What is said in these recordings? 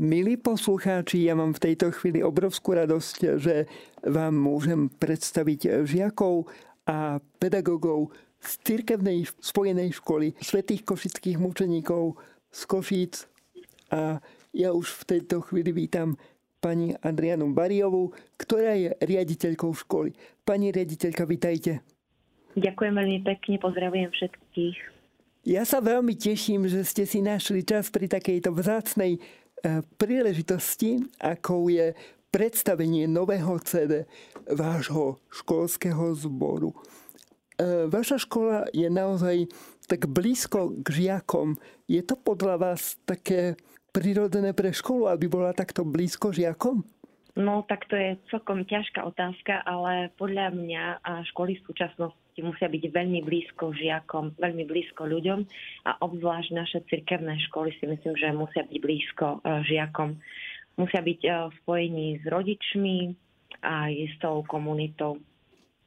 Milí poslucháči, ja mám v tejto chvíli obrovskú radosť, že vám môžem predstaviť žiakov a pedagógov z cirkevnej spojenej školy svetých košických mučeníkov z Košíc. A ja už v tejto chvíli vítam pani Adrianu Bariovú, ktorá je riaditeľkou školy. Pani riaditeľka, vitajte. Ďakujem veľmi pekne, pozdravujem všetkých. Ja sa veľmi teším, že ste si našli čas pri takejto vzácnej príležitosti, ako je predstavenie nového CD vášho školského zboru. E, vaša škola je naozaj tak blízko k žiakom. Je to podľa vás také prirodzené pre školu, aby bola takto blízko žiakom? No, tak to je celkom ťažká otázka, ale podľa mňa školy v súčasnosti musia byť veľmi blízko žiakom, veľmi blízko ľuďom a obzvlášť naše cirkevné školy si myslím, že musia byť blízko e, žiakom. Musia byť e, v spojení s rodičmi a s tou komunitou.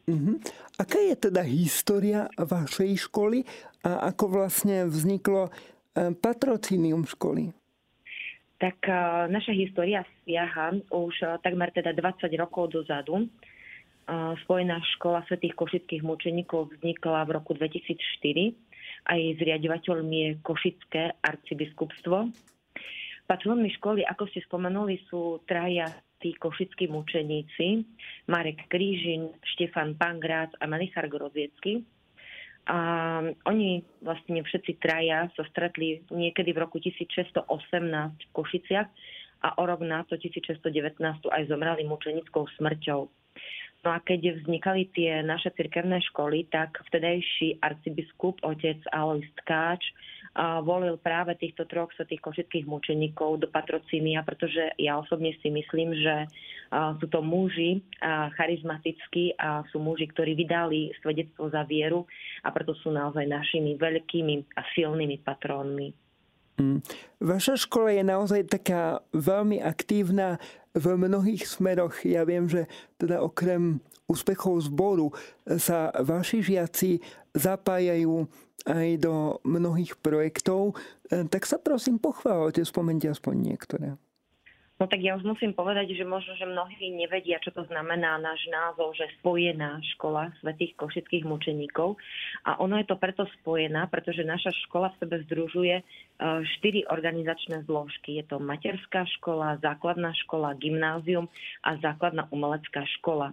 Uh-huh. Aká je teda história vašej školy a ako vlastne vzniklo e, patrocínium školy? Tak naša história siaha už takmer teda 20 rokov dozadu. Spojená škola svetých košických mučeníkov vznikla v roku 2004. Aj zriadovateľmi je Košické arcibiskupstvo. Patronmi školy, ako ste spomenuli, sú traja tí košickí mučeníci. Marek Krížin, Štefan Pangrác a Melichar Groziecky. A oni vlastne všetci traja sa stretli niekedy v roku 1618 v Košiciach a o rok na to 1619 aj zomrali mučenickou smrťou. No a keď vznikali tie naše cirkevné školy, tak vtedajší arcibiskup, otec Alois Tkáč, volil práve týchto troch svetých košických mučeníkov do patrocínia, pretože ja osobne si myslím, že sú to muži charizmatickí a sú muži, ktorí vydali svedectvo za vieru a preto sú naozaj našimi veľkými a silnými patrónmi. Mm. Vaša škola je naozaj taká veľmi aktívna v mnohých smeroch. Ja viem, že teda okrem úspechov zboru sa vaši žiaci zapájajú aj do mnohých projektov. E, tak sa prosím pochváľte, spomente aspoň niektoré. No tak ja už musím povedať, že možno, že mnohí nevedia, čo to znamená náš názov, že spojená škola svetých košických mučeníkov. A ono je to preto spojená, pretože naša škola v sebe združuje e, štyri organizačné zložky. Je to materská škola, základná škola, gymnázium a základná umelecká škola.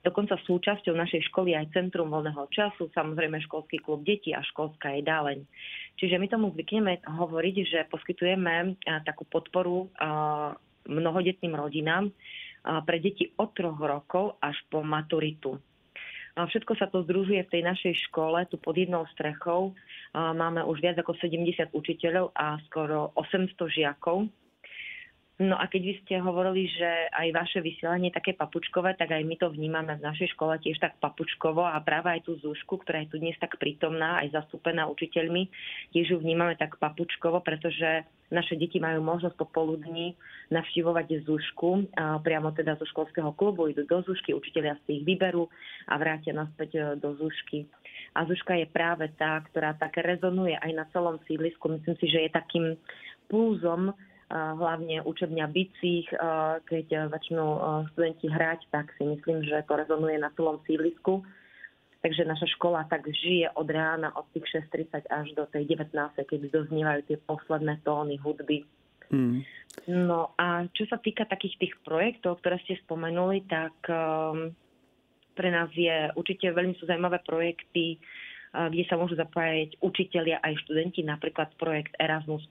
Dokonca súčasťou našej školy aj Centrum voľného času, samozrejme školský klub detí a školská jedáleň. Čiže my tomu zvykneme hovoriť, že poskytujeme e, takú podporu e, mnohodetným rodinám pre deti od troch rokov až po maturitu. Všetko sa to združuje v tej našej škole, tu pod jednou strechou. Máme už viac ako 70 učiteľov a skoro 800 žiakov. No a keď vy ste hovorili, že aj vaše vysielanie je také papučkové, tak aj my to vnímame v našej škole tiež tak papučkovo a práve aj tú Zúšku, ktorá je tu dnes tak prítomná, aj zastúpená učiteľmi, tiež ju vnímame tak papučkovo, pretože naše deti majú možnosť popoludní navštívovať Zúšku, priamo teda zo školského klubu, idú do Zúšky, učiteľia si ich vyberú a vrátia naspäť e, do Zúšky. A Zúška je práve tá, ktorá tak rezonuje aj na celom sídlisku. Myslím si, že je takým púzom hlavne učebňa bicích, keď začnú študenti hrať, tak si myslím, že to rezonuje na celom sídlisku. Takže naša škola tak žije od rána od tých 6.30 až do tej 19. keď doznievajú tie posledné tóny hudby. Mm. No a čo sa týka takých tých projektov, ktoré ste spomenuli, tak um, pre nás je určite veľmi sú zaujímavé projekty, uh, kde sa môžu zapájať učitelia aj študenti, napríklad projekt Erasmus+,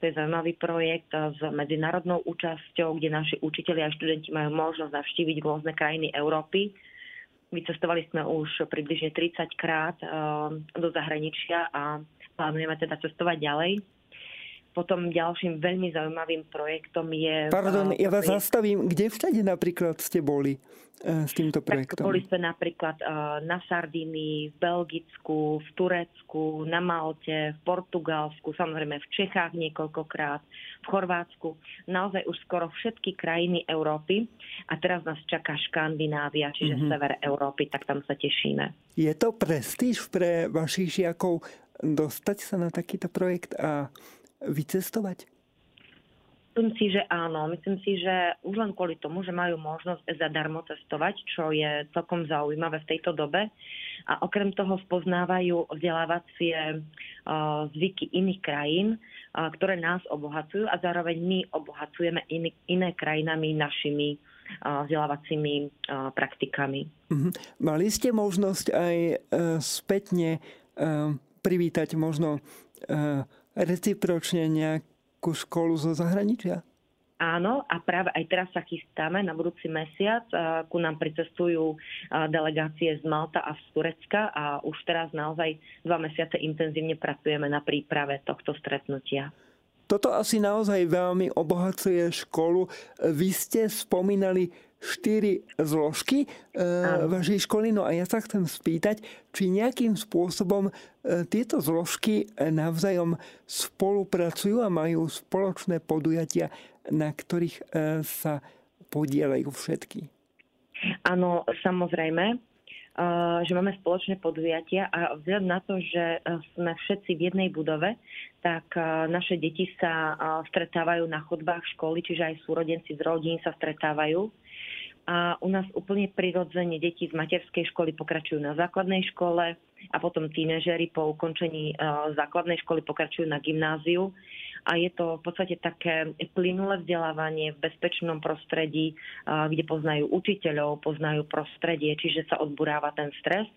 to je zaujímavý projekt s medzinárodnou účasťou, kde naši učiteľi a študenti majú možnosť navštíviť rôzne krajiny Európy. Vycestovali sme už približne 30 krát eh, do zahraničia a plánujeme teda cestovať ďalej. Potom ďalším veľmi zaujímavým projektom je... Pardon, ja vás zastavím. Kde všade napríklad ste boli uh, s týmto projektom? Tak boli sme napríklad uh, na Sardinii, v Belgicku, v Turecku, na Malte, v Portugalsku, samozrejme v Čechách niekoľkokrát, v Chorvátsku. Naozaj už skoro všetky krajiny Európy. A teraz nás čaká Škandinávia, čiže mm-hmm. sever Európy, tak tam sa tešíme. Je to prestíž pre vašich žiakov dostať sa na takýto projekt a vycestovať? Myslím si, že áno. Myslím si, že už len kvôli tomu, že majú možnosť zadarmo cestovať, čo je celkom zaujímavé v tejto dobe. A okrem toho spoznávajú vzdelávacie uh, zvyky iných krajín, uh, ktoré nás obohacujú a zároveň my obohacujeme iné krajinami našimi uh, vzdelávacími praktikami. Uh-huh. Mali ste možnosť aj spätne privítať možno recipročne nejak ku školu zo zahraničia? Áno, a práve aj teraz sa chystáme na budúci mesiac. Ku nám pricestujú delegácie z Malta a z Turecka a už teraz naozaj dva mesiace intenzívne pracujeme na príprave tohto stretnutia. Toto asi naozaj veľmi obohacuje školu. Vy ste spomínali štyri zložky e, vašej školy. No a ja sa chcem spýtať, či nejakým spôsobom e, tieto zložky navzájom spolupracujú a majú spoločné podujatia, na ktorých e, sa podielajú všetky. Áno, samozrejme že máme spoločné podujatia a vzhľadom na to, že sme všetci v jednej budove, tak naše deti sa stretávajú na chodbách školy, čiže aj súrodenci z rodín sa stretávajú a u nás úplne prirodzene deti z materskej školy pokračujú na základnej škole a potom tínežery po ukončení uh, základnej školy pokračujú na gymnáziu. A je to v podstate také plynulé vzdelávanie v bezpečnom prostredí, uh, kde poznajú učiteľov, poznajú prostredie, čiže sa odburáva ten stres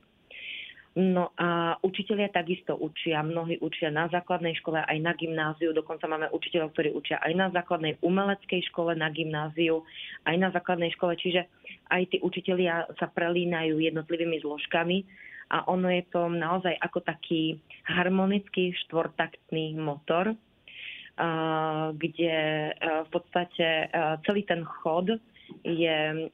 No a učitelia takisto učia, mnohí učia na základnej škole aj na gymnáziu, dokonca máme učiteľov, ktorí učia aj na základnej umeleckej škole, na gymnáziu, aj na základnej škole, čiže aj tí učitelia sa prelínajú jednotlivými zložkami a ono je to naozaj ako taký harmonický štvortaktný motor, kde v podstate celý ten chod je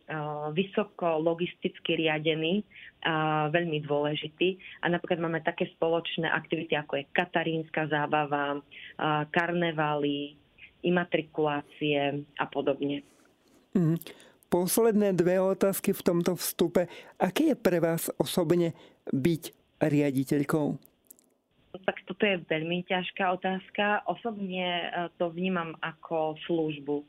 vysoko logisticky riadený a veľmi dôležitý. A napríklad máme také spoločné aktivity, ako je katarínska zábava, karnevály, imatrikulácie a podobne. Mm. Posledné dve otázky v tomto vstupe. Aké je pre vás osobne byť riaditeľkou? Tak toto je veľmi ťažká otázka. Osobne e, to vnímam ako službu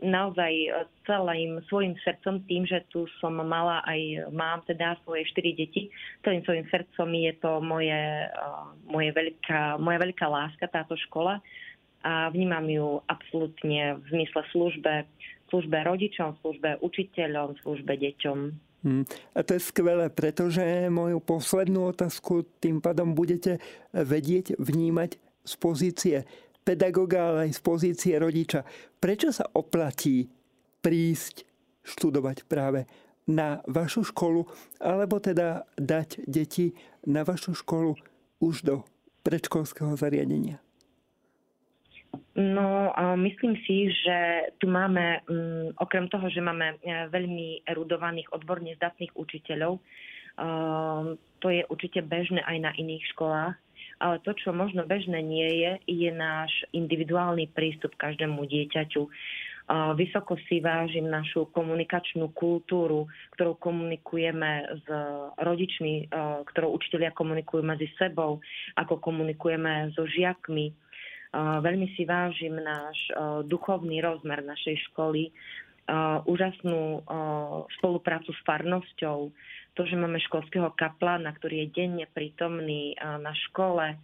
naozaj e, celým svojim srdcom, tým, že tu som mala aj, mám teda svoje štyri deti, celým svojim srdcom je to moje, e, moje veľká, moja veľká láska, táto škola a vnímam ju absolútne v zmysle službe, službe rodičom, službe učiteľom, službe deťom. Hmm. A to je skvelé, pretože moju poslednú otázku tým pádom budete vedieť vnímať z pozície pedagoga, ale aj z pozície rodiča. Prečo sa oplatí prísť študovať práve na vašu školu, alebo teda dať deti na vašu školu už do predškolského zariadenia? No, myslím si, že tu máme, mm, okrem toho, že máme e, veľmi erudovaných, odborne zdatných učiteľov, to je určite bežné aj na iných školách, ale to, čo možno bežné nie je, je náš individuálny prístup každému dieťaťu. Vysoko si vážim našu komunikačnú kultúru, ktorou komunikujeme s rodičmi, ktorou učitelia komunikujú medzi sebou, ako komunikujeme so žiakmi. Veľmi si vážim náš duchovný rozmer našej školy, úžasnú spoluprácu s farnosťou, to, že máme školského kaplána, ktorý je denne prítomný na škole.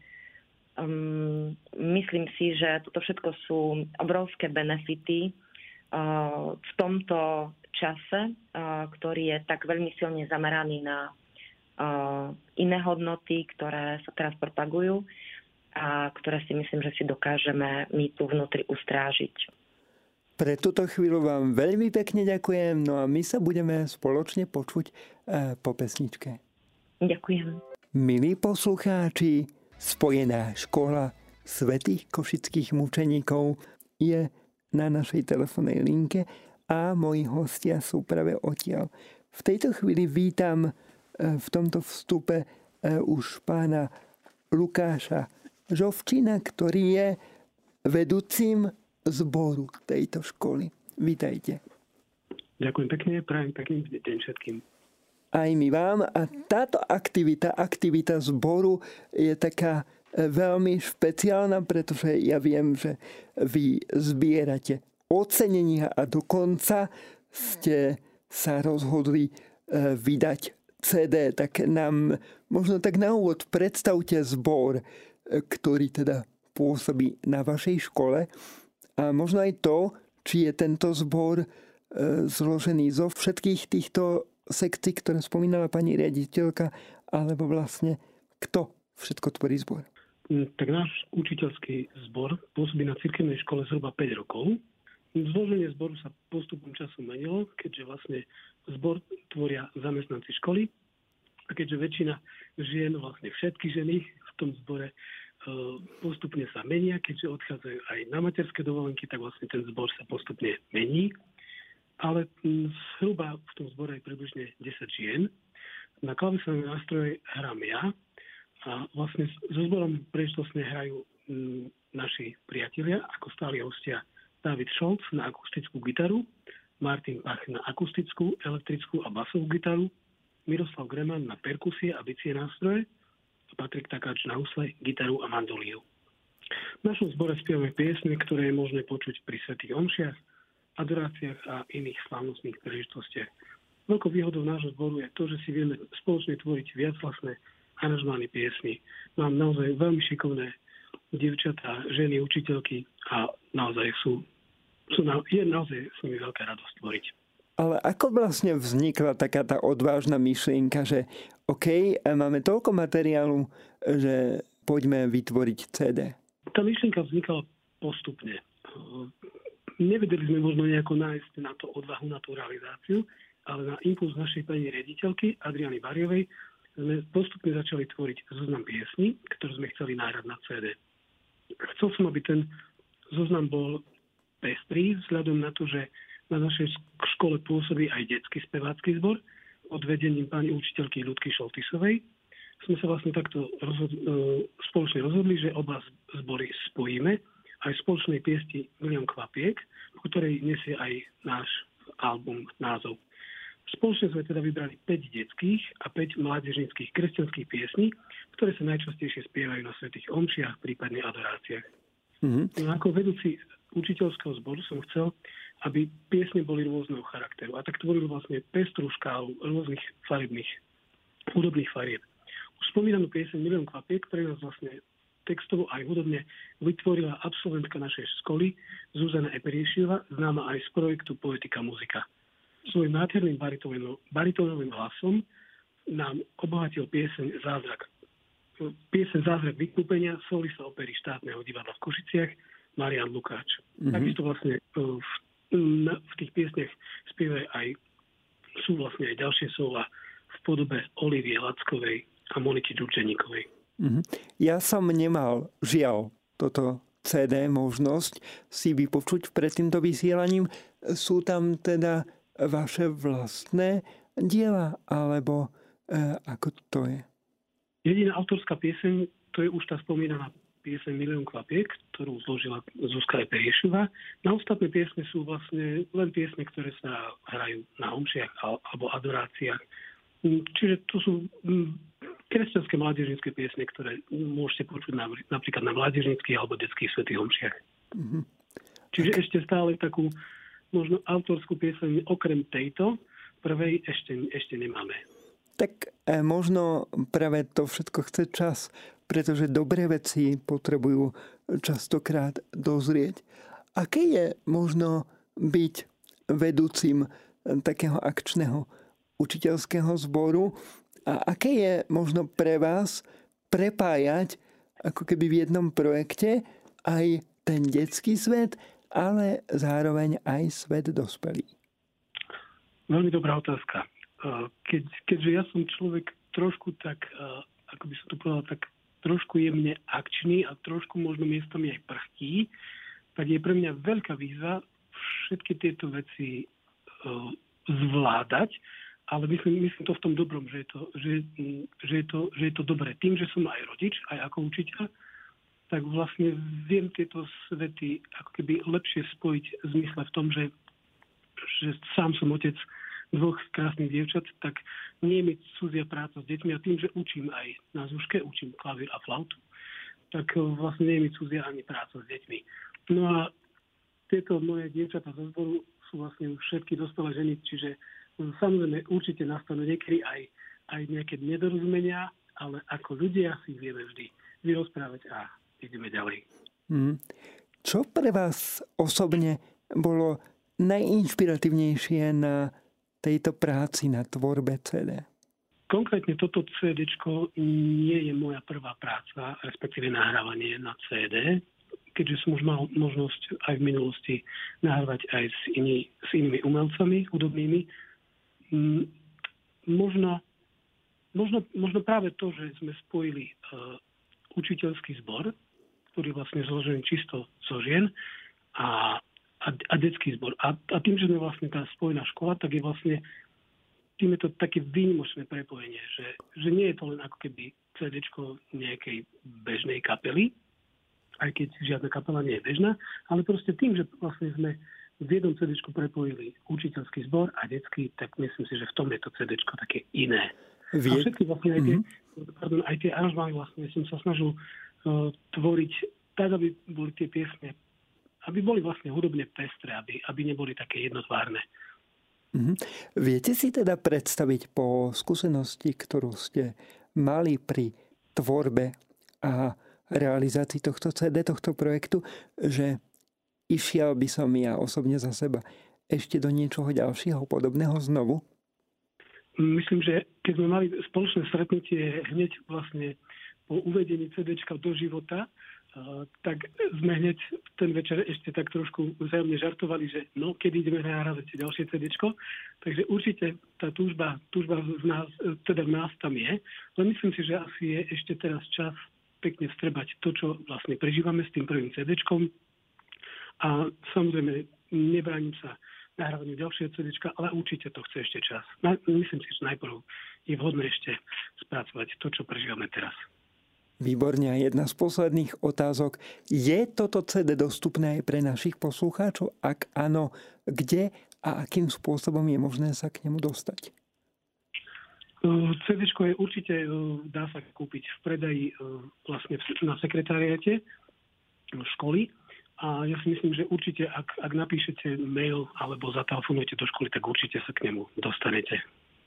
Um, myslím si, že toto všetko sú obrovské benefity v tomto čase, ktorý je tak veľmi silne zameraný na iné hodnoty, ktoré sa teraz propagujú a ktoré si myslím, že si dokážeme my tu vnútri ustrážiť. Pre túto chvíľu vám veľmi pekne ďakujem, no a my sa budeme spoločne počuť eh, po pesničke. Ďakujem. Milí poslucháči, Spojená škola svetých košických mučeníkov je na našej telefónnej linke a moji hostia sú práve odtiaľ. V tejto chvíli vítam eh, v tomto vstupe eh, už pána Lukáša Žovčina, ktorý je vedúcim zboru tejto školy. Vítajte. Ďakujem pekne, prajem pekný deň všetkým. Aj my vám. A táto aktivita, aktivita zboru je taká veľmi špeciálna, pretože ja viem, že vy zbierate ocenenia a dokonca ste sa rozhodli e, vydať CD, tak nám možno tak na úvod predstavte zbor, e, ktorý teda pôsobí na vašej škole a možno aj to, či je tento zbor e, zložený zo všetkých týchto sekcií, ktoré spomínala pani riaditeľka, alebo vlastne kto všetko tvorí zbor? Mm, tak náš učiteľský zbor pôsobí na cirkevnej škole zhruba 5 rokov. Zloženie zboru sa postupom času menilo, keďže vlastne zbor tvoria zamestnanci školy a keďže väčšina žien, vlastne všetky ženy v tom zbore postupne sa menia, keďže odchádzajú aj na materské dovolenky, tak vlastne ten zbor sa postupne mení. Ale zhruba v tom zbore je približne 10 žien. Na klavesovej nástroje hrám ja, a vlastne so zborom príležitostne hrajú naši priatelia, ako stáli hostia David Scholz na akustickú gitaru, Martin Pach na akustickú, elektrickú a basovú gitaru, Miroslav Greman na perkusie a bicie nástroje Patrik Takáč na husle, gitaru a mandolínu. V našom zbore spievame piesne, ktoré je možné počuť pri svetých omšiach, adoráciách a iných slávnostných príležitostiach. Veľkou výhodou nášho zboru je to, že si vieme spoločne tvoriť viac vlastné aranžmány piesni. Mám naozaj veľmi šikovné dievčatá, ženy, učiteľky a naozaj sú, sú na, je naozaj s nimi veľká radosť tvoriť. Ale ako vlastne vznikla taká tá odvážna myšlienka, že OK, máme toľko materiálu, že poďme vytvoriť CD? Tá myšlienka vznikala postupne. Nevedeli sme možno nejako nájsť na to odvahu, na tú realizáciu, ale na impuls našej pani riaditeľky Adriany Bariovej sme postupne začali tvoriť zoznam piesní, ktoré sme chceli náhrať na CD. Chcel som, aby ten zoznam bol pestrý, vzhľadom na to, že na našej škole pôsobí aj detský spevácky zbor pod vedením pani učiteľky Ľudky Šoltisovej. Sme sa vlastne takto rozhodli, e, spoločne rozhodli, že oba zbory spojíme aj v spoločnej piesti Milión kvapiek, v ktorej nesie aj náš album názov. Spoločne sme teda vybrali 5 detských a 5 mládežnických kresťanských piesní, ktoré sa najčastejšie spievajú na svetých omšiach, prípadne adoráciách. Mm-hmm. No ako vedúci učiteľského zboru som chcel, aby piesne boli rôzneho charakteru a tak tvoril vlastne pestrú škálu rôznych farebných, hudobných farieb. Už spomínanú pieseň Milión kvapiek, ktoré nás vlastne textovo aj hudobne vytvorila absolventka našej školy Zuzana Eperiešiova, známa aj z projektu Poetika muzika svojim nádherným baritónovým hlasom nám obohatil pieseň Zázrak. Pieseň Zázrak vykúpenia solista opery štátneho divadla v Košiciach Marian Lukáč. Mm-hmm. Takisto vlastne e, v, v tých piesniach spievajú aj sú vlastne aj ďalšie slova v podobe Olivie Lackovej a Moniky Ďurčeníkovej. Mm-hmm. Ja som nemal, žiaľ, toto CD možnosť si vypočuť pred týmto vysielaním. Sú tam teda vaše vlastné diela, alebo e, ako to je? Jediná autorská pieseň, to je už tá spomínaná pieseň Milión kvapiek, ktorú zložila Zuzka Periešova. Na ostatné piesne sú vlastne len piesne, ktoré sa hrajú na omšiach alebo adoráciách. Mm, čiže to sú mm, kresťanské mládežnické piesne, ktoré môžete počuť napríklad na mládežnických alebo detských svetých omšiach. Mm-hmm. Čiže tak. ešte stále takú možno autorskú pieseň okrem tejto prvej ešte, ešte nemáme. Tak e, možno práve to všetko chce čas, pretože dobré veci potrebujú častokrát dozrieť. Aké je možno byť vedúcim takého akčného učiteľského zboru a aké je možno pre vás prepájať ako keby v jednom projekte aj ten detský svet ale zároveň aj svet dospelý? Veľmi dobrá otázka. Keď, keďže ja som človek trošku tak, ako by som to povedal, tak trošku jemne akčný a trošku možno miestami aj prchký, tak je pre mňa veľká výzva všetky tieto veci zvládať, ale myslím, myslím to v tom dobrom, že je to, že, že, je to, že je to dobré. Tým, že som aj rodič, aj ako učiteľ, tak vlastne viem tieto svety ako keby lepšie spojiť v zmysle v tom, že, že sám som otec dvoch krásnych dievčat, tak nie je mi cudzia práca s deťmi a tým, že učím aj na zúške, učím klavír a flautu, tak vlastne nie je mi cudzia ani práca s deťmi. No a tieto moje dievčatá zo zboru sú vlastne už všetky dospelé ženy, čiže samozrejme určite nastanú niekedy aj, aj nejaké nedorozumenia, ale ako ľudia si vieme vždy vyrozprávať a ideme ďalej. Mm. Čo pre vás osobne bolo najinšpiratívnejšie na tejto práci na tvorbe CD? Konkrétne toto CD nie je moja prvá práca, respektíve nahrávanie na CD, keďže som už mal možnosť aj v minulosti nahrávať aj s, iný, s inými umelcami hudobnými. Mm, možno, možno, možno práve to, že sme spojili uh, učiteľský zbor, ktorý vlastne zložený čisto zo žien a, a, a detský zbor. A, a tým, že sme vlastne tá spojená škola, tak je vlastne tým je to také výnimočné prepojenie, že, že nie je to len ako keby CD nejakej bežnej kapely, aj keď žiadna kapela nie je bežná, ale proste tým, že vlastne sme v jednom CD prepojili učiteľský zbor a detský, tak myslím si, že v tom je to CD také iné. Vie... A všetky vlastne aj tie, mm-hmm. pardon, aj tie aranžmány vlastne som sa snažil uh, tvoriť tak, aby boli tie piesne, aby boli vlastne hudobne pestré, aby, aby neboli také jednotvárne. Mm-hmm. Viete si teda predstaviť po skúsenosti, ktorú ste mali pri tvorbe a realizácii tohto CD, tohto projektu, že išiel by som ja osobne za seba ešte do niečoho ďalšieho podobného znovu? Myslím, že keď sme mali spoločné stretnutie hneď vlastne po uvedení CD do života, tak sme hneď ten večer ešte tak trošku vzájomne žartovali, že no, kedy ideme nahrávať ďalšie CD. Takže určite tá túžba, túžba v nás, teda v nás tam je. Len myslím si, že asi je ešte teraz čas pekne vstrebať to, čo vlastne prežívame s tým prvým CD. A samozrejme, nebránim sa nahrávaniu ďalšieho CD, ale určite to chce ešte čas. Myslím si, že najprv je vhodné ešte spracovať to, čo prežívame teraz. Výborne. Jedna z posledných otázok. Je toto CD dostupné aj pre našich poslucháčov? Ak áno, kde a akým spôsobom je možné sa k nemu dostať? CD je určite, dá sa kúpiť v predaji vlastne na sekretariate školy. A ja si myslím, že určite, ak, ak napíšete mail alebo zatelefonujete do školy, tak určite sa k nemu dostanete.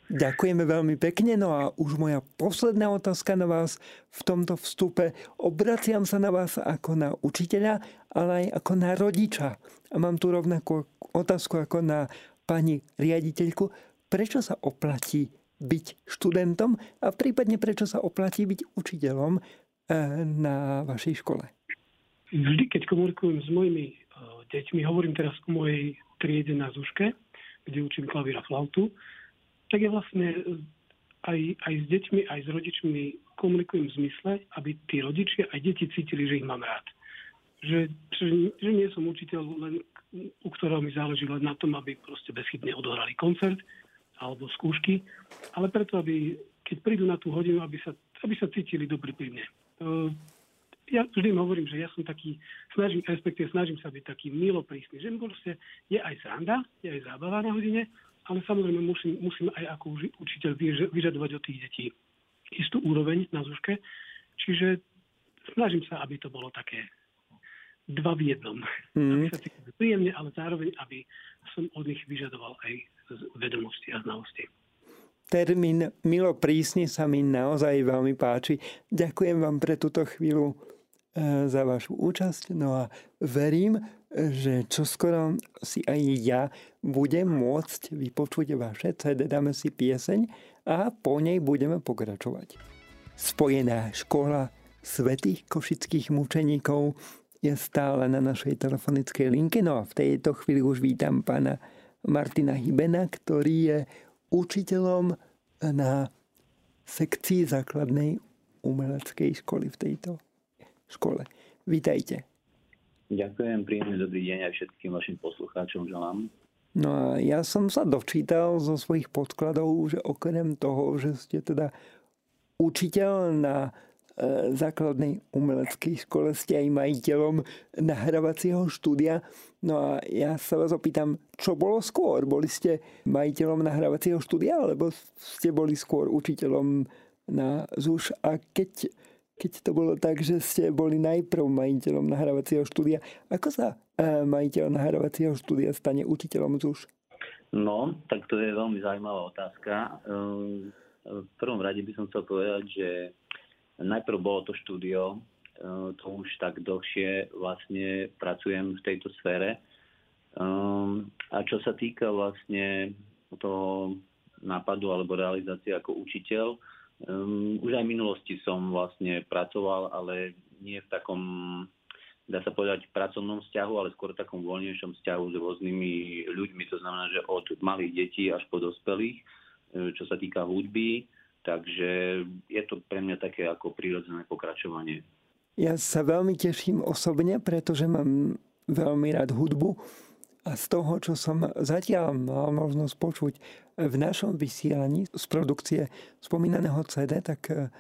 Ďakujeme veľmi pekne. No a už moja posledná otázka na vás v tomto vstupe. Obraciam sa na vás ako na učiteľa, ale aj ako na rodiča. A mám tu rovnakú otázku ako na pani riaditeľku. Prečo sa oplatí byť študentom a prípadne prečo sa oplatí byť učiteľom eh, na vašej škole? Vždy, keď komunikujem s mojimi eh, deťmi, hovorím teraz o mojej triede na Zuške, kde učím klavír flautu, tak je vlastne e, aj, aj s deťmi, aj s rodičmi komunikujem v zmysle, aby tí rodičia aj deti cítili, že ich mám rád. Že, že, že nie som učiteľ, len, u ktorého mi záleží len na tom, aby proste bezchybne odohrali koncert alebo skúšky, ale preto, aby keď prídu na tú hodinu, aby sa, aby sa cítili dobrí pri mne. Uh, ja vždy hovorím, že ja som taký, snažím, respektíve snažím sa byť taký milo prísny, že proste je aj sranda, je aj zábava na hodine, ale samozrejme musím, musím aj ako učiteľ vyžadovať od tých detí istú úroveň na zúške. Čiže snažím sa, aby to bolo také dva v jednom. Mm. Aby sa cítili príjemne, ale zároveň, aby som od nich vyžadoval aj vedomosti a znalosti. Termín Milo prísne sa mi naozaj veľmi páči. Ďakujem vám pre túto chvíľu za vašu účasť. No a verím, že čoskoro si aj ja budem môcť vypočuť vaše CD, dáme si pieseň a po nej budeme pokračovať. Spojená škola svetých košických mučeníkov je stále na našej telefonickej linke. No a v tejto chvíli už vítam pána Martina Hibena, ktorý je učiteľom na sekcii základnej umeleckej školy v tejto škole. Vítajte. Ďakujem, príjemný dobrý deň aj všetkým vašim poslucháčom želám. No a ja som sa dočítal zo svojich podkladov, že okrem toho, že ste teda učiteľ na e, základnej umeleckej škole, ste aj majiteľom nahrávacieho štúdia. No a ja sa vás opýtam, čo bolo skôr? Boli ste majiteľom nahrávacieho štúdia, alebo ste boli skôr učiteľom na ZUŠ? A keď keď to bolo tak, že ste boli najprv majiteľom nahrávacieho štúdia. Ako sa e, majiteľ nahrávacieho štúdia stane učiteľom ZUŠ? No, tak to je veľmi zaujímavá otázka. Ehm, v prvom rade by som chcel povedať, že najprv bolo to štúdio, ehm, to už tak dlhšie vlastne pracujem v tejto sfére. Ehm, a čo sa týka vlastne toho nápadu alebo realizácie ako učiteľ, už aj v minulosti som vlastne pracoval, ale nie v takom dá sa povedať, pracovnom vzťahu, ale skôr v takom voľnejšom vzťahu s rôznymi ľuďmi. To znamená, že od malých detí až po dospelých, e, čo sa týka hudby. Takže je to pre mňa také ako prírodzené pokračovanie. Ja sa veľmi teším osobne, pretože mám veľmi rád hudbu a z toho, čo som zatiaľ mal možnosť počuť v našom vysielaní z produkcie spomínaného CD, tak e,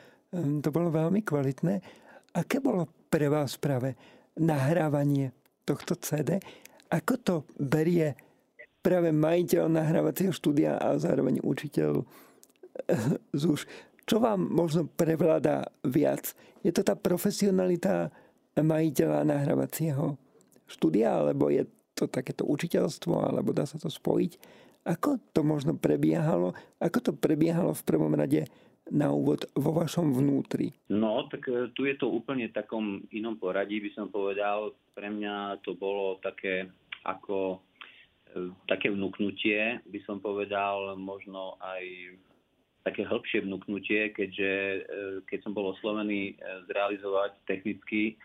to bolo veľmi kvalitné. Aké bolo pre vás práve nahrávanie tohto CD. Ako to berie práve majiteľ nahrávacieho štúdia a zároveň učiteľ ZUŠ? Čo vám možno prevláda viac? Je to tá profesionalita majiteľa nahrávacieho štúdia, alebo je to takéto učiteľstvo, alebo dá sa to spojiť? Ako to možno prebiehalo? Ako to prebiehalo v prvom rade na úvod vo vašom vnútri? No, tak e, tu je to úplne v takom inom poradí, by som povedal. Pre mňa to bolo také ako e, také vnúknutie, by som povedal, možno aj také hĺbšie vnúknutie, keďže e, keď som bol oslovený zrealizovať technicky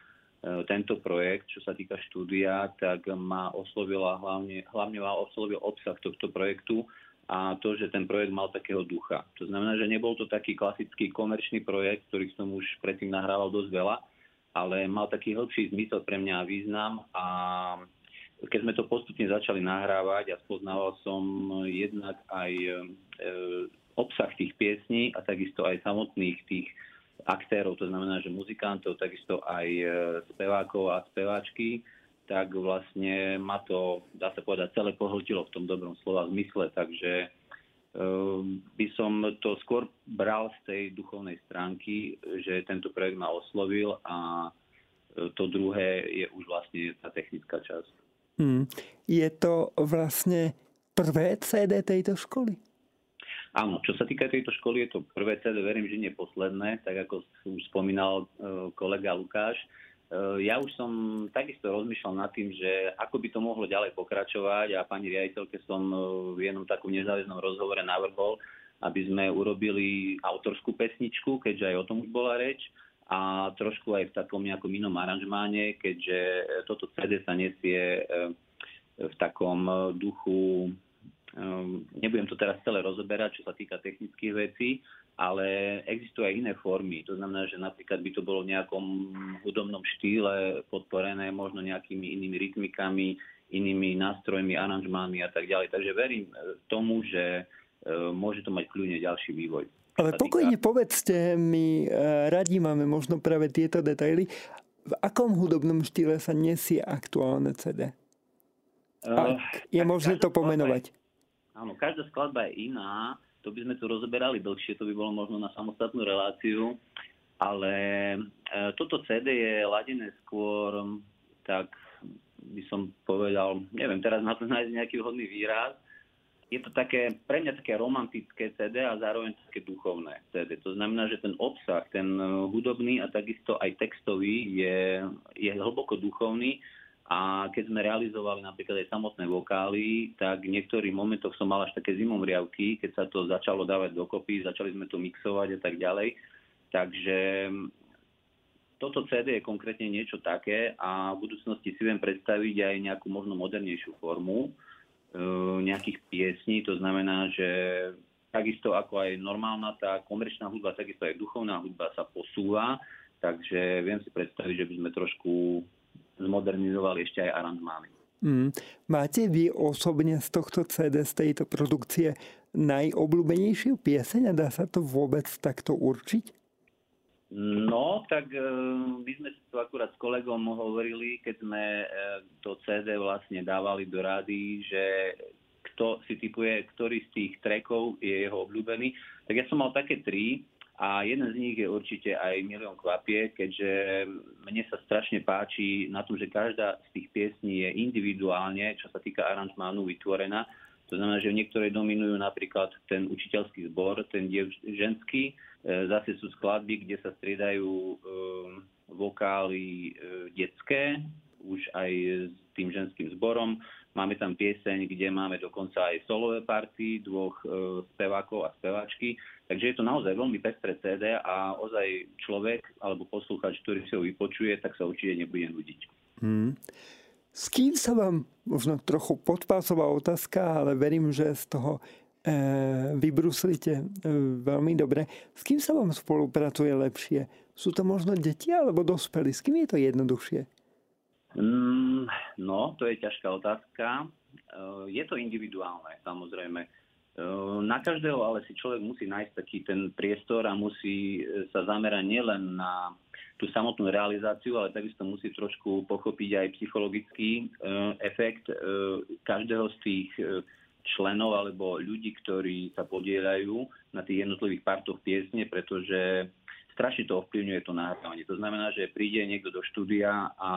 tento projekt, čo sa týka štúdia, tak ma oslovila hlavne, hlavne ma oslovil obsah tohto projektu a to, že ten projekt mal takého ducha. To znamená, že nebol to taký klasický komerčný projekt, ktorý som už predtým nahrával dosť veľa, ale mal taký hĺbší zmysel pre mňa a význam a keď sme to postupne začali nahrávať a spoznával som jednak aj e, obsah tých piesní a takisto aj samotných tých aktérov, to znamená, že muzikantov, takisto aj e, spevákov a speváčky, tak vlastne ma to, dá sa povedať, celé pohltilo v tom dobrom slova zmysle, takže ehm, by som to skôr bral z tej duchovnej stránky, že tento projekt ma oslovil a e, to druhé je už vlastne tá technická časť. Hmm. Je to vlastne prvé CD tejto školy? Áno, čo sa týka tejto školy, je to prvé CD, verím, že nie posledné, tak ako už spomínal e, kolega Lukáš. Eh, ja už som takisto rozmýšľal nad tým, že ako by to mohlo ďalej pokračovať a pani riaditeľke som eh, v jednom takom nezáväznom rozhovore navrhol, aby sme urobili autorskú pesničku, keďže aj o tom už bola reč a trošku aj v takom nejakom inom aranžmáne, keďže toto CD sa nesie v takom duchu, nebudem to teraz celé rozoberať, čo sa týka technických vecí, ale existujú aj iné formy. To znamená, že napríklad by to bolo v nejakom hudobnom štýle podporené možno nejakými inými rytmikami, inými nástrojmi, aranžmánmi a tak ďalej. Takže verím e, tomu, že e, môže to mať kľudne ďalší vývoj. Ale pokojne povedzte, my e, radi máme možno práve tieto detaily. V akom hudobnom štýle sa nesie aktuálne CD? Ak je možné to pomenovať. Áno, každá skladba je iná to by sme tu rozoberali dlhšie, to by bolo možno na samostatnú reláciu, ale e, toto CD je ladené skôr tak by som povedal, neviem teraz na to nájsť nejaký vhodný výraz, je to také, pre mňa také romantické CD a zároveň také duchovné CD. To znamená, že ten obsah, ten hudobný a takisto aj textový je, je hlboko duchovný a keď sme realizovali napríklad aj samotné vokály, tak v niektorých momentoch som mal až také zimomriavky, keď sa to začalo dávať dokopy, začali sme to mixovať a tak ďalej. Takže toto CD je konkrétne niečo také a v budúcnosti si viem predstaviť aj nejakú možno modernejšiu formu e, nejakých piesní. To znamená, že takisto ako aj normálna tá komerčná hudba, takisto aj duchovná hudba sa posúva, takže viem si predstaviť, že by sme trošku zmodernizovali ešte aj aranžmány. Mm. Máte vy osobne z tohto CD, z tejto produkcie najobľúbenejšiu pieseň a dá sa to vôbec takto určiť? No, tak e, my sme si to akurát s kolegom hovorili, keď sme e, to CD vlastne dávali do rady, že kto si typuje, ktorý z tých trackov je jeho obľúbený. Tak ja som mal také tri A jeden z nich je určite aj Milión kvapie, keďže mne sa strašne páči na tom, že každá z tých piesní je individuálne, čo sa týka aranžmánu, vytvorená. To znamená, že niektoré dominujú napríklad ten učiteľský zbor, ten ženský, e, zase sú skladby, kde sa striedajú e, vokály e, detské, už aj s tým ženským zborom. Máme tam pieseň, kde máme dokonca aj solové party dvoch e, spevákov a speváčky. Takže je to naozaj veľmi pestré CD a ozaj človek alebo posluchač, ktorý si ho vypočuje, tak sa určite nebude nudiť. Hmm. S kým sa vám, možno trochu podpásová otázka, ale verím, že z toho e, vybruslíte e, veľmi dobre. S kým sa vám spolupracuje lepšie? Sú to možno deti alebo dospelí? S kým je to jednoduchšie? Mm, no, to je ťažká otázka. Eh, je to individuálne, samozrejme. Eh, na každého ale si človek musí nájsť taký ten priestor a musí eh, sa zamerať nielen na tú samotnú realizáciu, ale takisto musí trošku pochopiť aj psychologický efekt každého z tých členov alebo ľudí, ktorí sa podielajú na tých jednotlivých partoch piesne, pretože strašne to ovplyvňuje to nahrávanie. To znamená, že príde niekto do štúdia a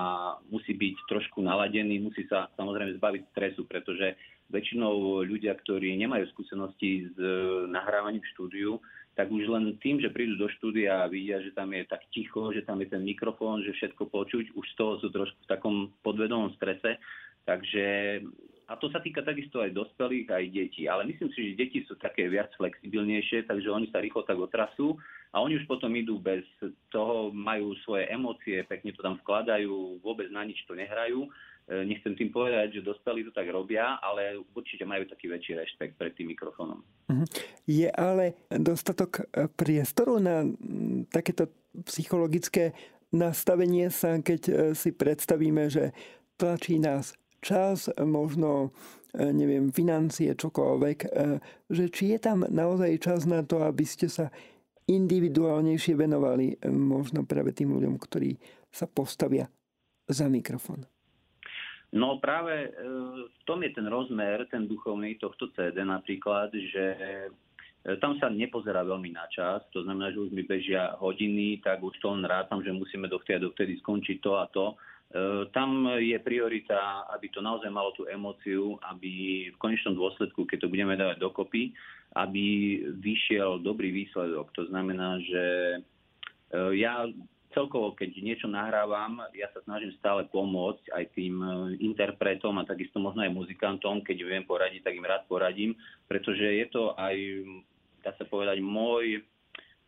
musí byť trošku naladený, musí sa samozrejme zbaviť stresu, pretože väčšinou ľudia, ktorí nemajú skúsenosti s e, nahrávaním v štúdiu, tak už len tým, že prídu do štúdia a vidia, že tam je tak ticho, že tam je ten mikrofón, že všetko počuť, už z toho sú trošku v takom podvedomom strese. Takže a to sa týka takisto aj dospelých, aj detí. Ale myslím si, že deti sú také viac flexibilnejšie, takže oni sa rýchlo tak otrasú a oni už potom idú bez toho, majú svoje emócie, pekne to tam vkladajú, vôbec na nič to nehrajú. E, nechcem tým povedať, že dospelí to tak robia, ale určite majú taký väčší rešpekt pred tým mikrofónom. Mhm. Je ale dostatok e, priestoru na takéto psychologické nastavenie sa, keď e, si predstavíme, že tlačí nás čas, možno neviem, financie, čokoľvek, že či je tam naozaj čas na to, aby ste sa individuálnejšie venovali e, možno práve tým ľuďom, ktorí sa postavia za mikrofón. No práve v tom je ten rozmer, ten duchovný tohto CD napríklad, že tam sa nepozerá veľmi na čas, to znamená, že už mi bežia hodiny, tak už to len rátam, že musíme dovtedy a dovtedy skončiť to a to tam je priorita, aby to naozaj malo tú emóciu, aby v konečnom dôsledku, keď to budeme dávať dokopy, aby vyšiel dobrý výsledok. To znamená, že e, ja celkovo, keď niečo nahrávam, ja sa snažím stále pomôcť aj tým e, interpretom a takisto možno aj muzikantom, keď viem poradiť, tak im rád poradím, pretože je to aj, dá sa povedať, môj E,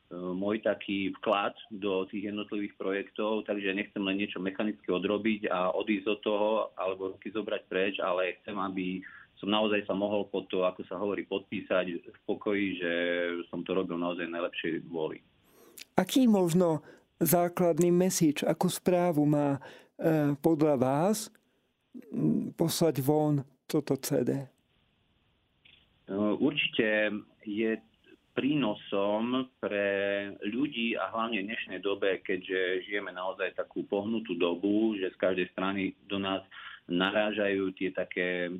môj taký vklad do tých jednotlivých projektov, takže nechcem len niečo mechanicky odrobiť a odísť od toho, alebo ruky zobrať preč, ale chcem, aby som naozaj sa mohol pod to, ako sa hovorí, podpísať v pokoji, že som to robil naozaj najlepšej vôli. Aký možno základný message, akú správu má e, podľa vás poslať von toto CD? E, určite je prínosom pre ľudí a hlavne v dnešnej dobe, keďže žijeme naozaj takú pohnutú dobu, že z každej strany do nás narážajú tie také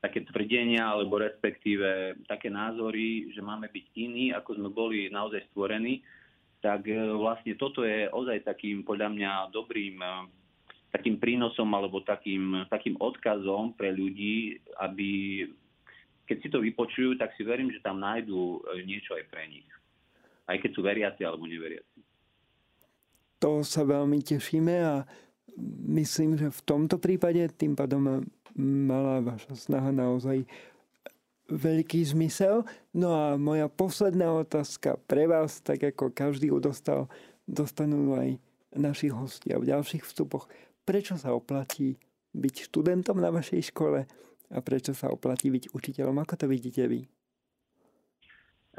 také tvrdenia alebo respektíve také názory, že máme byť iní, ako sme boli naozaj stvorení, tak e, vlastne toto je ozaj takým podľa mňa dobrým e, takým prínosom alebo takým, takým odkazom pre ľudí, aby keď si to vypočujú, tak si verím, že tam nájdú e, niečo aj pre nich. Aj keď sú veriaci alebo neveriaci. To sa veľmi tešíme a myslím, že v tomto prípade tým pádom mala vaša snaha naozaj veľký zmysel. No a moja posledná otázka pre vás, tak ako každý ju dostal, dostanú aj naši hostia v ďalších vstupoch. Prečo sa oplatí byť študentom na vašej škole? A prečo sa oplatí byť učiteľom? Ako to vidíte vy?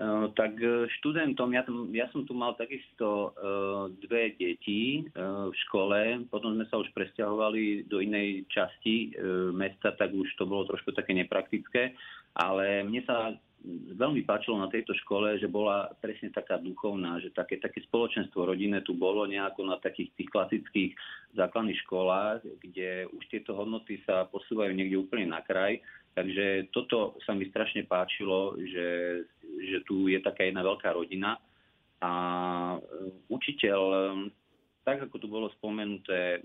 Uh, tak e, študentom, ja, tam, ja som tu mal takisto uh, dve deti v škole, potom sme sa už presťahovali do inej časti mesta, tak už to bolo trošku také nepraktické, ale mne sa veľmi páčilo na tejto škole, že bola presne taká duchovná, že také, také spoločenstvo rodinné tu bolo nejako na takých tých klasických základných školách, kde už tieto hodnoty sa posúvajú niekde úplne na kraj. Takže toto sa mi strašne páčilo, že, že tu je taká jedna veľká rodina a učiteľ, tak ako tu bolo spomenuté,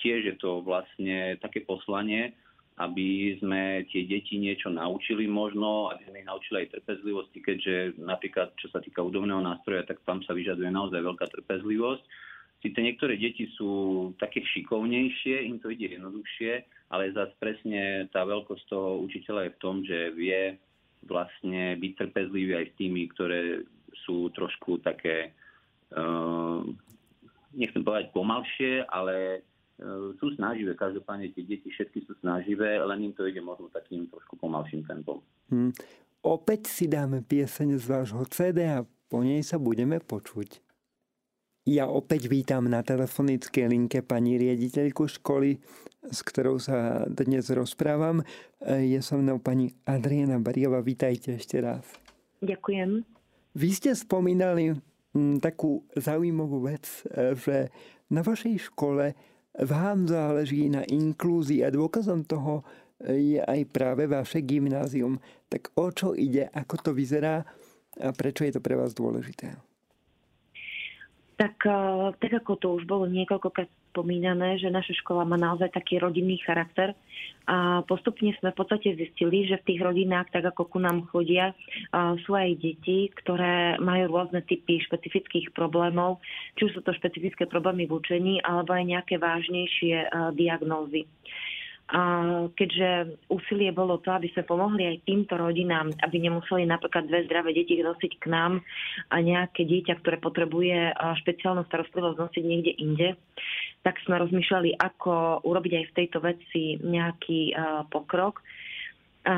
tiež je to vlastne také poslanie, aby sme tie deti niečo naučili možno, aby sme ich naučili aj trpezlivosti, keďže napríklad čo sa týka údobného nástroja, tak tam sa vyžaduje naozaj veľká trpezlivosť. Sice niektoré deti sú také šikovnejšie, im to ide jednoduchšie, ale zase presne tá veľkosť toho učiteľa je v tom, že vie vlastne byť trpezlivý aj s tými, ktoré sú trošku také, uh, nechcem povedať pomalšie, ale E, sú snaživé, každopádne tie deti všetky sú snaživé, len im to ide možno takým trošku pomalším tempom. Hmm. Opäť si dáme pieseň z vášho CD a po nej sa budeme počuť. Ja opäť vítam na telefonickej linke pani riaditeľku školy, s ktorou sa dnes rozprávam. E, je so mnou pani Adriana Bariova. Vítajte ešte raz. Ďakujem. Vy ste spomínali takú zaujímavú vec, e, že na vašej škole vám záleží na inklúzii a dôkazom toho je aj práve vaše gymnázium. Tak o čo ide, ako to vyzerá a prečo je to pre vás dôležité? Tak, eh, tak ako to už bolo niekoľkokrát spomínané, že naša škola má naozaj taký rodinný charakter a postupne sme v podstate zistili, že v tých rodinách, tak ako ku nám chodia, sú aj deti, ktoré majú rôzne typy špecifických problémov, či už sú to špecifické problémy v učení, alebo aj nejaké vážnejšie diagnózy. Keďže úsilie bolo to, aby sme pomohli aj týmto rodinám, aby nemuseli napríklad dve zdravé deti nosiť k nám a nejaké dieťa, ktoré potrebuje špeciálnu starostlivosť nosiť niekde inde, tak sme rozmýšľali, ako urobiť aj v tejto veci nejaký pokrok. A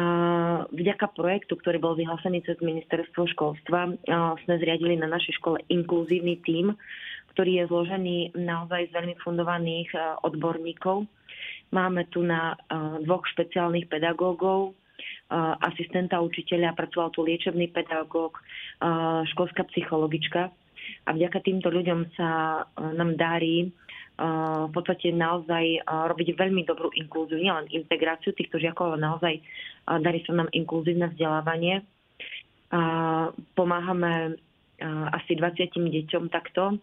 vďaka projektu, ktorý bol vyhlásený cez ministerstvo školstva, sme zriadili na našej škole inkluzívny tím, ktorý je zložený naozaj z veľmi fundovaných odborníkov Máme tu na dvoch špeciálnych pedagógov, asistenta učiteľa, pracoval tu liečebný pedagóg, školská psychologička. A vďaka týmto ľuďom sa nám darí v podstate naozaj robiť veľmi dobrú inklúziu, nielen integráciu týchto žiakov, ale naozaj darí sa nám inkluzívne vzdelávanie. Pomáhame asi 20 deťom takto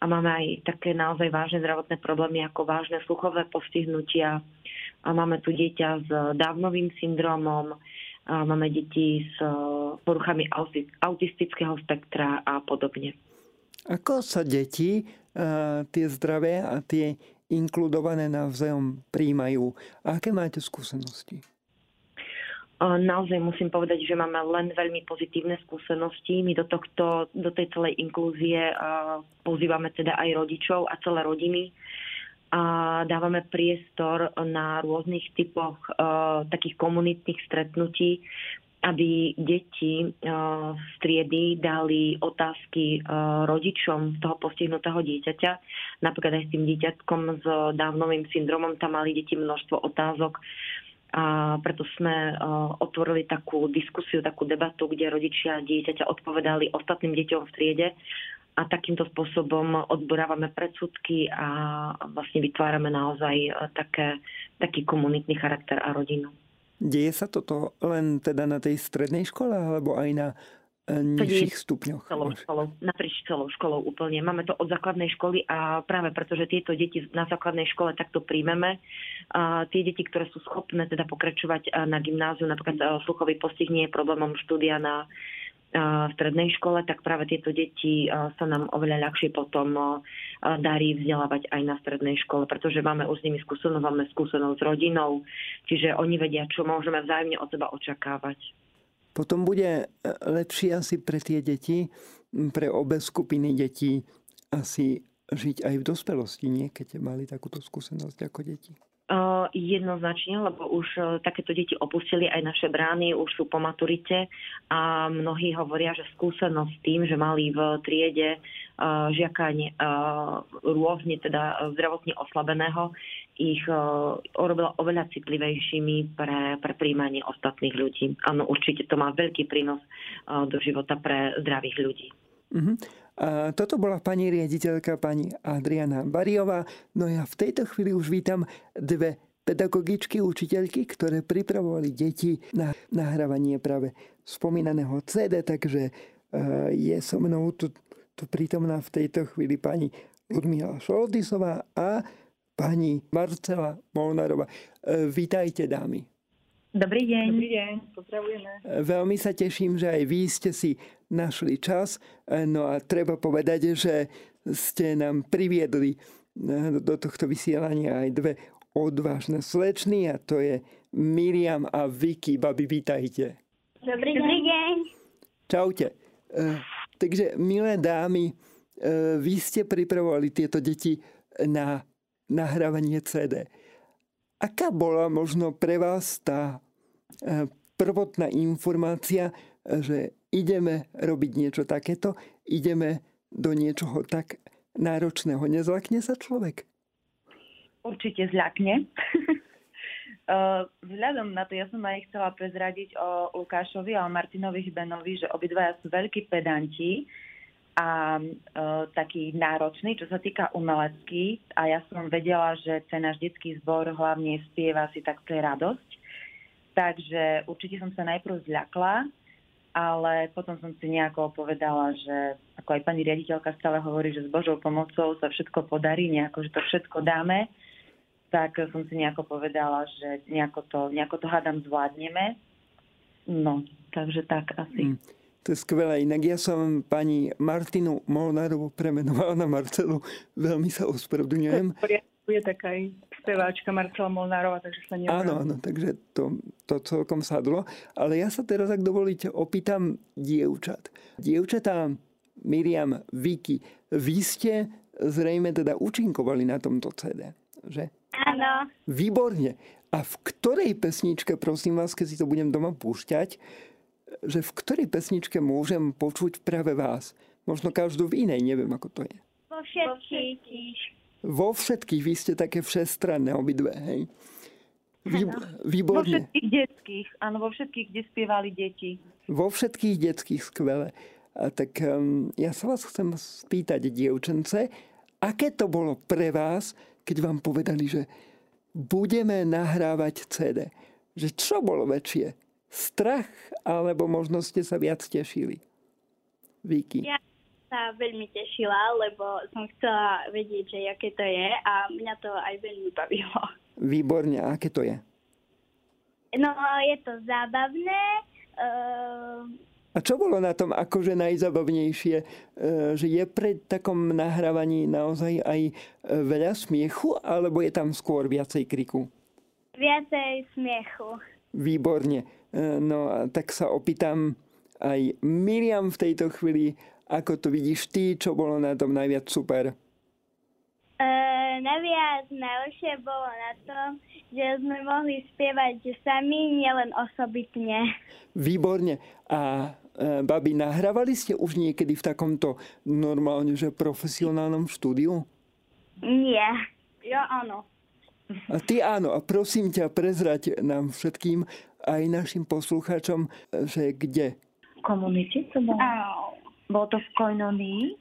a máme aj také naozaj vážne zdravotné problémy ako vážne sluchové postihnutia. A máme tu dieťa s dávnovým syndromom, a máme deti s e, poruchami autistického spektra a podobne. Ako sa deti, e, tie zdravé a tie inkludované navzájom príjmajú? Aké máte skúsenosti? Naozaj musím povedať, že máme len veľmi pozitívne skúsenosti. My do, tohto, do tej celej inklúzie pozývame teda aj rodičov a celé rodiny a dávame priestor na rôznych typoch takých komunitných stretnutí, aby deti z triedy dali otázky rodičom toho postihnutého dieťaťa. Napríklad aj s tým dieťatkom s dávnovým syndromom tam mali deti množstvo otázok a preto sme otvorili takú diskusiu, takú debatu, kde rodičia dieťaťa odpovedali ostatným deťom v triede a takýmto spôsobom odborávame predsudky a vlastne vytvárame naozaj e, také, taký komunitný charakter a rodinu. Deje sa toto len teda na tej strednej škole alebo aj na nižších stupňoch. Celou školou, naprieč celou školou úplne. Máme to od základnej školy a práve preto, že tieto deti na základnej škole takto príjmeme, a tie deti, ktoré sú schopné teda pokračovať na gymnáziu, napríklad sluchový postih nie je problémom štúdia na v strednej škole, tak práve tieto deti sa nám oveľa ľahšie potom darí vzdelávať aj na strednej škole, pretože máme už s nimi skúsenosť, máme skúsenosť s rodinou, čiže oni vedia, čo môžeme vzájomne od seba očakávať. Potom bude e, lepšie asi pre tie deti, pre obe skupiny detí asi žiť aj v dospelosti, nie? Keď mali takúto skúsenosť ako deti. Uh, jednoznačne, lebo už uh, takéto deti opustili aj naše brány, už sú po maturite a mnohí hovoria, že skúsenosť s tým, že mali v triede žiaka rôzne teda zdravotne oslabeného, ich urobila oveľa citlivejšími pre, pre príjmanie ostatných ľudí. Áno, určite to má veľký prínos do života pre zdravých ľudí. A toto bola pani riaditeľka, pani Adriana Bariová. No ja v tejto chvíli už vítam dve pedagogičky, učiteľky, ktoré pripravovali deti na nahrávanie práve spomínaného CD, takže je so mnou tu, tu prítomná v tejto chvíli pani Ludmila Šoldisová a pani Marcela Molnárova. Vítajte, dámy. Dobrý deň. Dobrý deň, pozdravujeme. Veľmi sa teším, že aj vy ste si našli čas. No a treba povedať, že ste nám priviedli do tohto vysielania aj dve odvážne slečny a to je Miriam a Vicky. Babi, vítajte. Dobrý deň. Dobrý deň. Čaute. Takže, milé dámy, e, vy ste pripravovali tieto deti na nahrávanie CD. Aká bola možno pre vás tá e, prvotná informácia, že ideme robiť niečo takéto, ideme do niečoho tak náročného. Nezlakne sa človek? Určite zľakne. E, vzhľadom na to, ja som aj chcela prezradiť o Lukášovi a o Martinovi Hbenovi, že obidvaja sú veľkí pedanti a e, taký náročný, čo sa týka umelecký. A ja som vedela, že ten náš detský zbor hlavne spieva si tak je radosť. Takže určite som sa najprv zľakla, ale potom som si nejako povedala, že ako aj pani riaditeľka stále hovorí, že s Božou pomocou sa všetko podarí, nejako, že to všetko dáme, tak som si nejako povedala, že nejako to, nejako to hádam zvládneme. No, takže tak asi. Mm. To je skvelé. Inak ja som pani Martinu Molnárovu premenovala na Marcelu. Veľmi sa ospravedlňujem. Je taká aj speváčka Marcela Molnárova, takže sa neviem. Áno, áno, takže to, to celkom sadlo. Ale ja sa teraz, ak dovolíte, opýtam dievčat. Dievčatá Miriam, Vicky, vy ste zrejme teda účinkovali na tomto CD, že? Áno. Výborne. A v ktorej pesničke, prosím vás, keď si to budem doma púšťať, že v ktorej pesničke môžem počuť práve vás. Možno každú v inej, neviem ako to je. Vo všetkých. Vo všetkých, vy ste také všestranné obidve, hej? výborne. Vo všetkých detských, áno, vo všetkých, kde spievali deti. Vo všetkých detských, skvelé. A tak um, ja sa vás chcem spýtať, dievčence, aké to bolo pre vás, keď vám povedali, že budeme nahrávať CD? Že čo bolo väčšie? strach, alebo možno ste sa viac tešili? Viki. Ja sa veľmi tešila, lebo som chcela vedieť, že aké to je a mňa to aj veľmi bavilo. Výborne, a aké to je? No, je to zábavné. Uh... A čo bolo na tom akože najzabavnejšie? Uh, že je pri takom nahrávaní naozaj aj e, veľa smiechu, alebo je tam skôr viacej kriku? Viacej smiechu. Výborne. E, no a tak sa opýtam aj Miriam v tejto chvíli, ako to vidíš ty, čo bolo na tom najviac super? Uh, najviac najlepšie bolo na tom, že sme mohli spievať sami, nielen osobitne. Výborne. A uh, babi, nahrávali ste už niekedy v takomto normálne, že profesionálnom štúdiu? Nie. Ja áno. A ty áno. A prosím ťa, prezrať nám všetkým, aj našim poslucháčom, že kde? V komunite to bolo? Bolo to v Koinonii.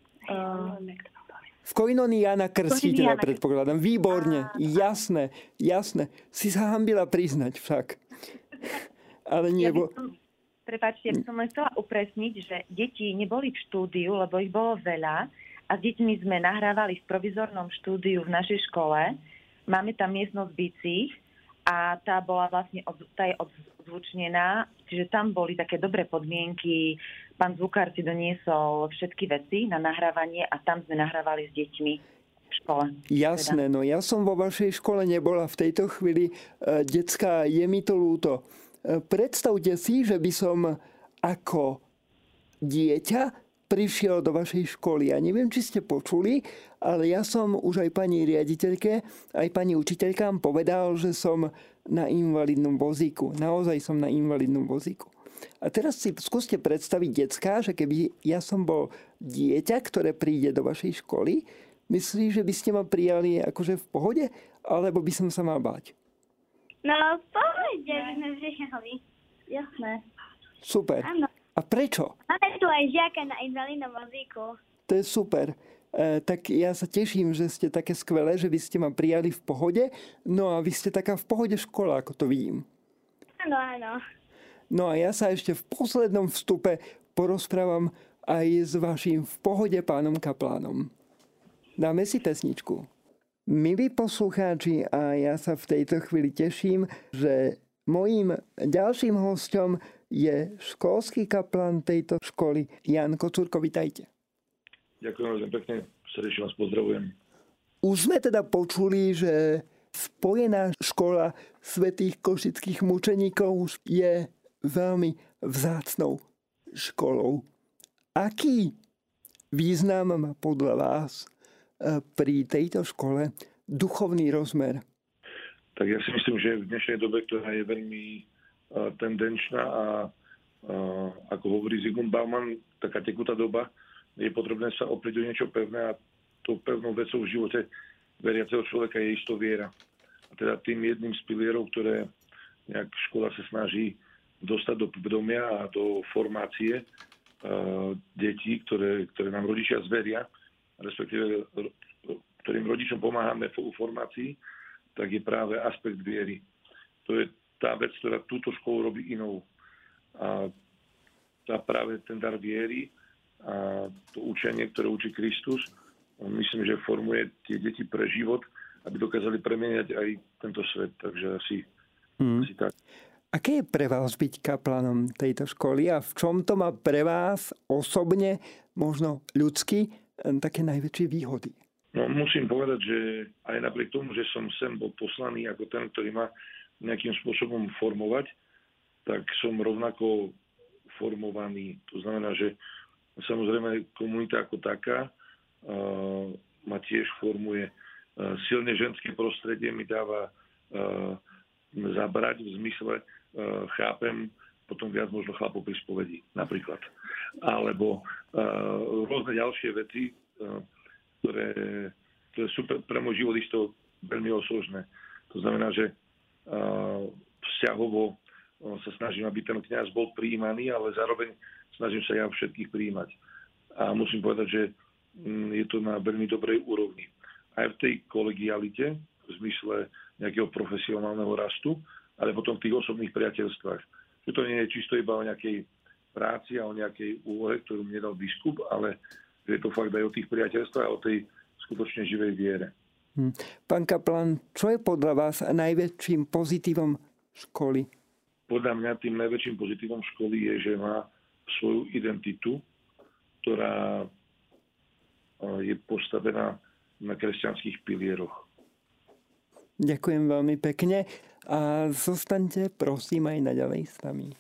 V Koinonii Jana Krstiteľa, predpokladám. Výborne, jasné, jasné. Si sa hambila priznať však. Ale nie... Ja bo... Prepačte, ja som len chcela upresniť, že deti neboli v štúdiu, lebo ich bolo veľa a s deťmi sme nahrávali v provizornom štúdiu v našej škole. Máme tam miestnosť bicích a tá bola vlastne, tá je odzvučnená, čiže tam boli také dobré podmienky. Pán zvukár si doniesol všetky veci na nahrávanie a tam sme nahrávali s deťmi škole. Jasné, teda. no ja som vo vašej škole nebola v tejto chvíli. E, detská, je mi to ľúto. E, predstavte si, že by som ako dieťa prišiel do vašej školy. Ja neviem, či ste počuli, ale ja som už aj pani riaditeľke, aj pani učiteľkám povedal, že som na invalidnom vozíku. Naozaj som na invalidnom vozíku. A teraz si skúste predstaviť detská, že keby ja som bol dieťa, ktoré príde do vašej školy, myslíš, že by ste ma prijali akože v pohode, alebo by som sa mal báť? No, v pohode by sme prijali. Jasné. Super. Áno. A prečo? Máme tu aj žiaka na invalidnom vozíku. To je super. E, tak ja sa teším, že ste také skvelé, že vy ste ma prijali v pohode. No a vy ste taká v pohode škola, ako to vidím. Áno, áno. No a ja sa ešte v poslednom vstupe porozprávam aj s vašim v pohode pánom kaplánom. Dáme si pesničku. Milí poslucháči, a ja sa v tejto chvíli teším, že mojím ďalším hostom je školský kaplán tejto školy Jan Kocúrko. Vitajte. Ďakujem veľmi pekne, srdečne vás pozdravujem. Už sme teda počuli, že spojená škola svetých košických mučeníkov je veľmi vzácnou školou. Aký význam má podľa vás e, pri tejto škole duchovný rozmer? Tak ja si myslím, že v dnešnej dobe, ktorá je veľmi tendenčná a ako hovorí Zygmunt Bauman, taká tekutá doba, je potrebné sa oprieť o niečo pevné a tou pevnou vecou v živote veriaceho človeka je isto viera. A teda tým jedným z pilierov, ktoré nejak škola sa snaží dostať do povedomia a do formácie uh, detí, ktoré, ktoré nám rodičia zveria, respektíve ktorým rodičom pomáhame v formácii, tak je práve aspekt viery. To je tá vec, ktorá túto školu robí inou. A tá práve ten dar viery a to učenie, ktoré učí Kristus, myslím, že formuje tie deti pre život, aby dokázali premieniať aj tento svet. Takže asi, hmm. asi tak. Aké je pre vás byť kaplanom tejto školy a v čom to má pre vás osobne, možno ľudsky, také najväčšie výhody? No, musím povedať, že aj napriek tomu, že som sem bol poslaný ako ten, ktorý má nejakým spôsobom formovať, tak som rovnako formovaný. To znamená, že Samozrejme, komunita ako taká ma tiež formuje. Silne ženské prostredie mi dáva zabrať v zmysle chápem potom viac možno chlapov pri spovedi napríklad. Alebo rôzne ďalšie veci, ktoré, ktoré sú pre, pre môj život isto veľmi osložné. To znamená, že vzťahovo sa snažím, aby ten kňaz bol príjmaný, ale zároveň snažím sa ja všetkých príjmať. A musím povedať, že mm, je to na veľmi dobrej úrovni. Aj v tej kolegialite, v zmysle nejakého profesionálneho rastu, ale potom v tých osobných priateľstvách. Že to nie je čisto iba o nejakej práci a o nejakej úlohe, ktorú mi nedal biskup, ale že je to fakt aj o tých priateľstvách a o tej skutočne živej viere. Hm. Pán Kaplan, čo je podľa vás najväčším pozitívom školy? Podľa mňa tým najväčším pozitívom školy je, že má svoju identitu, ktorá je postavená na kresťanských pilieroch. Ďakujem veľmi pekne a zostaňte prosím aj naďalej s nami.